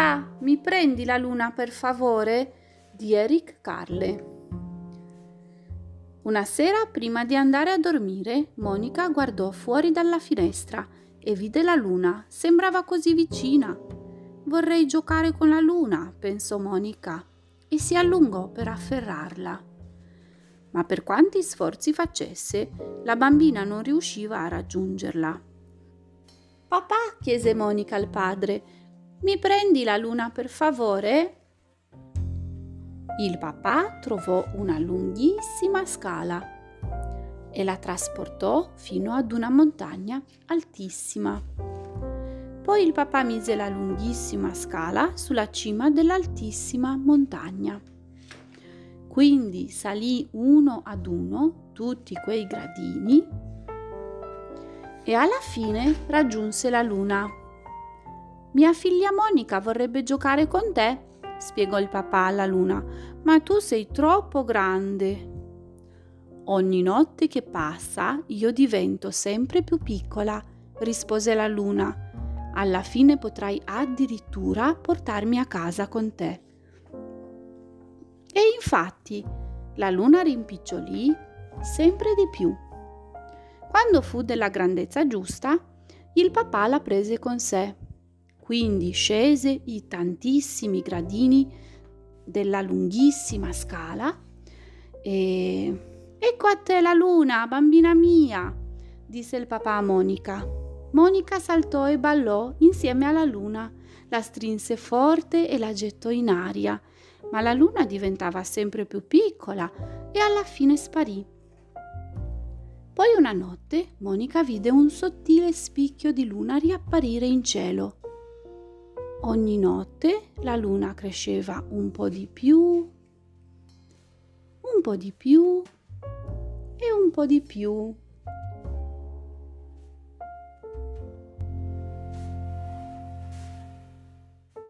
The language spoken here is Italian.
Papà, mi prendi la luna per favore? di Eric Carle. Una sera, prima di andare a dormire, Monica guardò fuori dalla finestra e vide la luna. Sembrava così vicina. Vorrei giocare con la luna, pensò Monica, e si allungò per afferrarla. Ma per quanti sforzi facesse, la bambina non riusciva a raggiungerla. Papà, chiese Monica al padre, mi prendi la luna per favore? Il papà trovò una lunghissima scala e la trasportò fino ad una montagna altissima. Poi il papà mise la lunghissima scala sulla cima dell'altissima montagna. Quindi salì uno ad uno tutti quei gradini e alla fine raggiunse la luna. Mia figlia Monica vorrebbe giocare con te, spiegò il papà alla luna, ma tu sei troppo grande. Ogni notte che passa io divento sempre più piccola, rispose la luna. Alla fine potrai addirittura portarmi a casa con te. E infatti la luna rimpicciolì sempre di più. Quando fu della grandezza giusta, il papà la prese con sé. Quindi scese i tantissimi gradini della lunghissima scala e Ecco a te la luna, bambina mia, disse il papà a Monica. Monica saltò e ballò insieme alla luna, la strinse forte e la gettò in aria, ma la luna diventava sempre più piccola e alla fine sparì. Poi una notte Monica vide un sottile spicchio di luna riapparire in cielo. Ogni notte la luna cresceva un po' di più, un po' di più e un po' di più